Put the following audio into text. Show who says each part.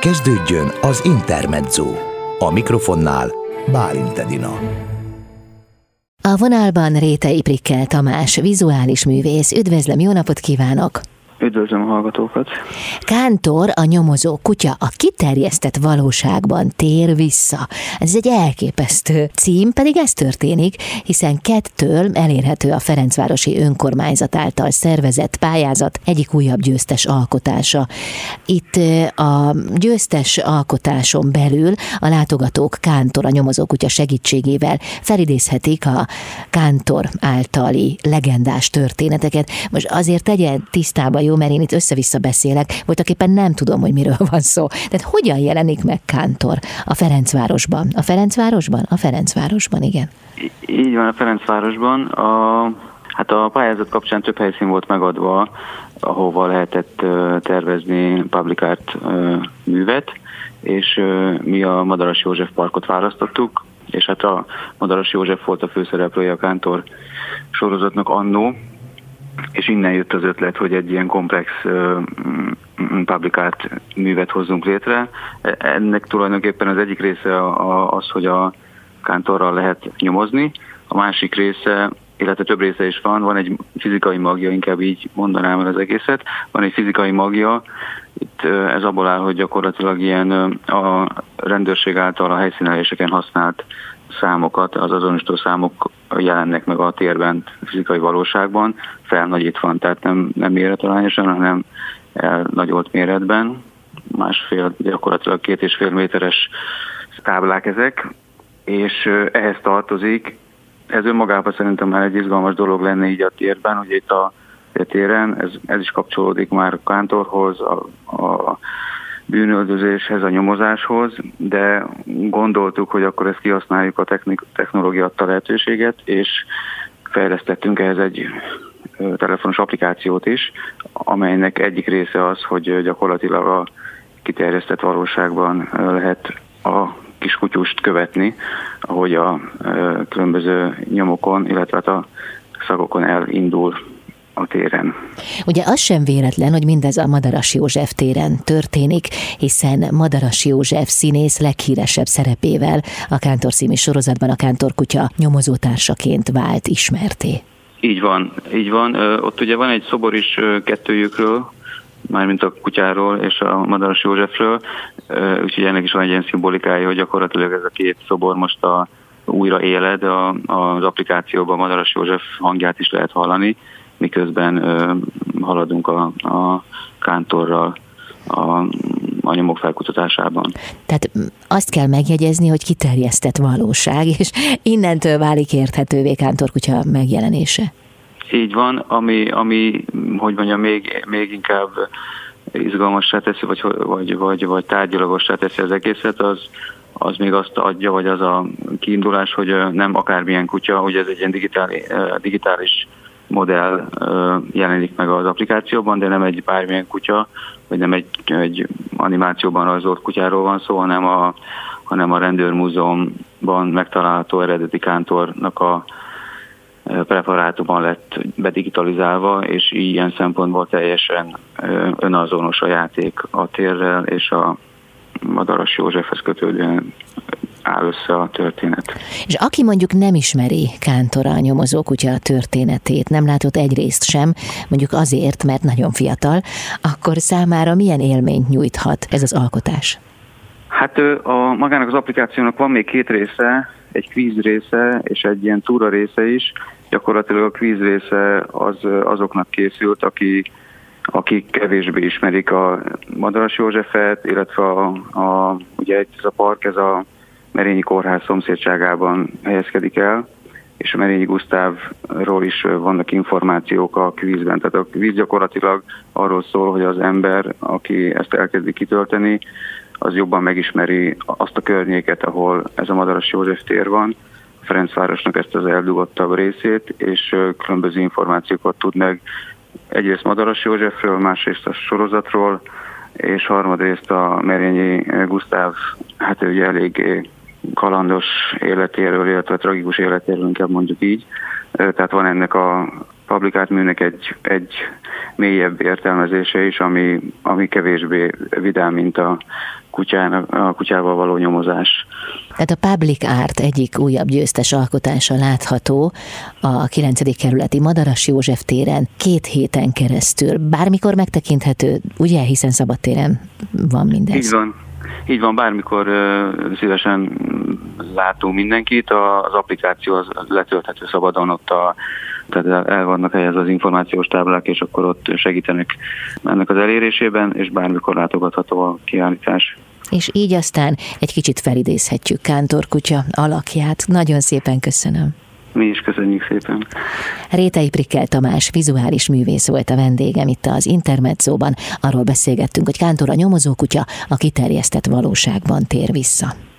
Speaker 1: Kezdődjön az Intermezzo. A mikrofonnál Bálint Edina.
Speaker 2: A vonalban Rétei Prikkel Tamás, vizuális művész. Üdvözlöm, jó napot kívánok!
Speaker 3: Üdvözlöm a hallgatókat!
Speaker 2: Kántor, a nyomozó kutya, a kiterjesztett valóságban tér vissza. Ez egy elképesztő cím, pedig ez történik, hiszen kettől elérhető a Ferencvárosi Önkormányzat által szervezett pályázat egyik újabb győztes alkotása. Itt a győztes alkotáson belül a látogatók Kántor, a nyomozó kutya segítségével felidézhetik a Kántor általi legendás történeteket. Most azért tegyen tisztába jó, mert én itt össze-vissza beszélek, voltak éppen nem tudom, hogy miről van szó. Tehát hogyan jelenik meg Kántor a Ferencvárosban? A Ferencvárosban? A Ferencvárosban, igen.
Speaker 3: Így van, a Ferencvárosban. A, hát a pályázat kapcsán több helyszín volt megadva, ahova lehetett tervezni public art művet, és mi a Madaras József Parkot választottuk, és hát a Madaras József volt a főszereplője a Kántor sorozatnak annó, és innen jött az ötlet, hogy egy ilyen komplex publikált művet hozzunk létre. Ennek tulajdonképpen az egyik része az, hogy a kántorral lehet nyomozni, a másik része, illetve több része is van, van egy fizikai magja, inkább így mondanám el az egészet, van egy fizikai magja, itt ez abból áll, hogy gyakorlatilag ilyen a rendőrség által a helyszíneléseken használt számokat, az azonosító számok jelennek meg a térben, fizikai valóságban, felnagyítva, tehát nem, nem méretarányosan, hanem elnagyolt méretben, másfél, gyakorlatilag két és fél méteres táblák ezek, és ehhez tartozik, ez önmagában szerintem már egy izgalmas dolog lenne így a térben, ugye itt a téren, ez, ez is kapcsolódik már kántorhoz, a, a bűnöldözéshez, a nyomozáshoz, de gondoltuk, hogy akkor ezt kihasználjuk a technik, technológia adta lehetőséget, és fejlesztettünk ehhez egy telefonos applikációt is, amelynek egyik része az, hogy gyakorlatilag a kiterjesztett valóságban lehet a kis kutyust követni, ahogy a különböző nyomokon, illetve hát a szagokon elindul a téren.
Speaker 2: Ugye az sem véletlen, hogy mindez a Madaras József téren történik, hiszen Madaras József színész leghíresebb szerepével a Kántor című sorozatban a Kántor kutya nyomozótársaként vált ismerté.
Speaker 3: Így van, így van. Ott ugye van egy szobor is kettőjükről, mármint a kutyáról és a Madaras Józsefről, úgyhogy ennek is van egy ilyen szimbolikája, hogy gyakorlatilag ez a két szobor most a újra éled, a, az applikációban Madaras József hangját is lehet hallani, miközben ö, haladunk a, a kántorral a, a nyomok felkutatásában.
Speaker 2: Tehát azt kell megjegyezni, hogy kiterjesztett valóság, és innentől válik érthetővé Kántor kutya megjelenése.
Speaker 3: Így van, ami, ami hogy mondjam, még, még inkább izgalmassá teszi, vagy, vagy, vagy, vagy tárgyalagossá teszi az egészet, az, az még azt adja, vagy az a kiindulás, hogy nem akármilyen kutya, hogy ez egy ilyen digitális, digitális modell jelenik meg az applikációban, de nem egy bármilyen kutya, vagy nem egy, egy animációban rajzolt kutyáról van szó, hanem a, hanem a rendőrmúzeumban megtalálható eredeti kántornak a preparátumban lett bedigitalizálva, és ilyen szempontból teljesen önazonos a játék a térrel és a Madaras Józsefhez kötődően áll össze a történet.
Speaker 2: És aki mondjuk nem ismeri Kántora a nyomozókutya történetét, nem látott egy részt sem, mondjuk azért, mert nagyon fiatal, akkor számára milyen élményt nyújthat ez az alkotás?
Speaker 3: Hát a, magának az applikációnak van még két része, egy kvíz része és egy ilyen túra része is. Gyakorlatilag a kvíz része az azoknak készült, aki, akik kevésbé ismerik a Madaras Józsefet, illetve a, a, ugye ez a park, ez a Merényi Kórház szomszédságában helyezkedik el, és a Merényi Gusztávról is vannak információk a kvízben. Tehát a kvíz gyakorlatilag arról szól, hogy az ember, aki ezt elkezdi kitölteni, az jobban megismeri azt a környéket, ahol ez a Madaras József tér van, Ferencvárosnak ezt az eldugottabb részét, és különböző információkat tud meg egyrészt Madaras Józsefről, másrészt a sorozatról, és harmadrészt a Merényi Gusztáv, hát ugye elég kalandos életéről, illetve tragikus életéről, inkább mondjuk így. Tehát van ennek a public art műnek egy, egy mélyebb értelmezése is, ami, ami kevésbé vidám, mint a, kutyának, a kutyával való nyomozás.
Speaker 2: Tehát a Public Art egyik újabb győztes alkotása látható a 9. kerületi Madaras József téren két héten keresztül. Bármikor megtekinthető, ugye, hiszen szabadtéren van mindez.
Speaker 3: Így van. Így van, bármikor uh, szívesen látunk mindenkit, az applikáció az letölthető szabadon, ott a, tehát el vannak helyezve az információs táblák, és akkor ott segítenek ennek az elérésében, és bármikor látogatható a kiállítás
Speaker 2: és így aztán egy kicsit felidézhetjük Kántor kutya alakját. Nagyon szépen köszönöm.
Speaker 3: Mi is köszönjük szépen.
Speaker 2: Rétei Prikkel Tamás, vizuális művész volt a vendégem itt az Intermedzóban. Arról beszélgettünk, hogy Kántor a nyomozókutya a kiterjesztett valóságban tér vissza.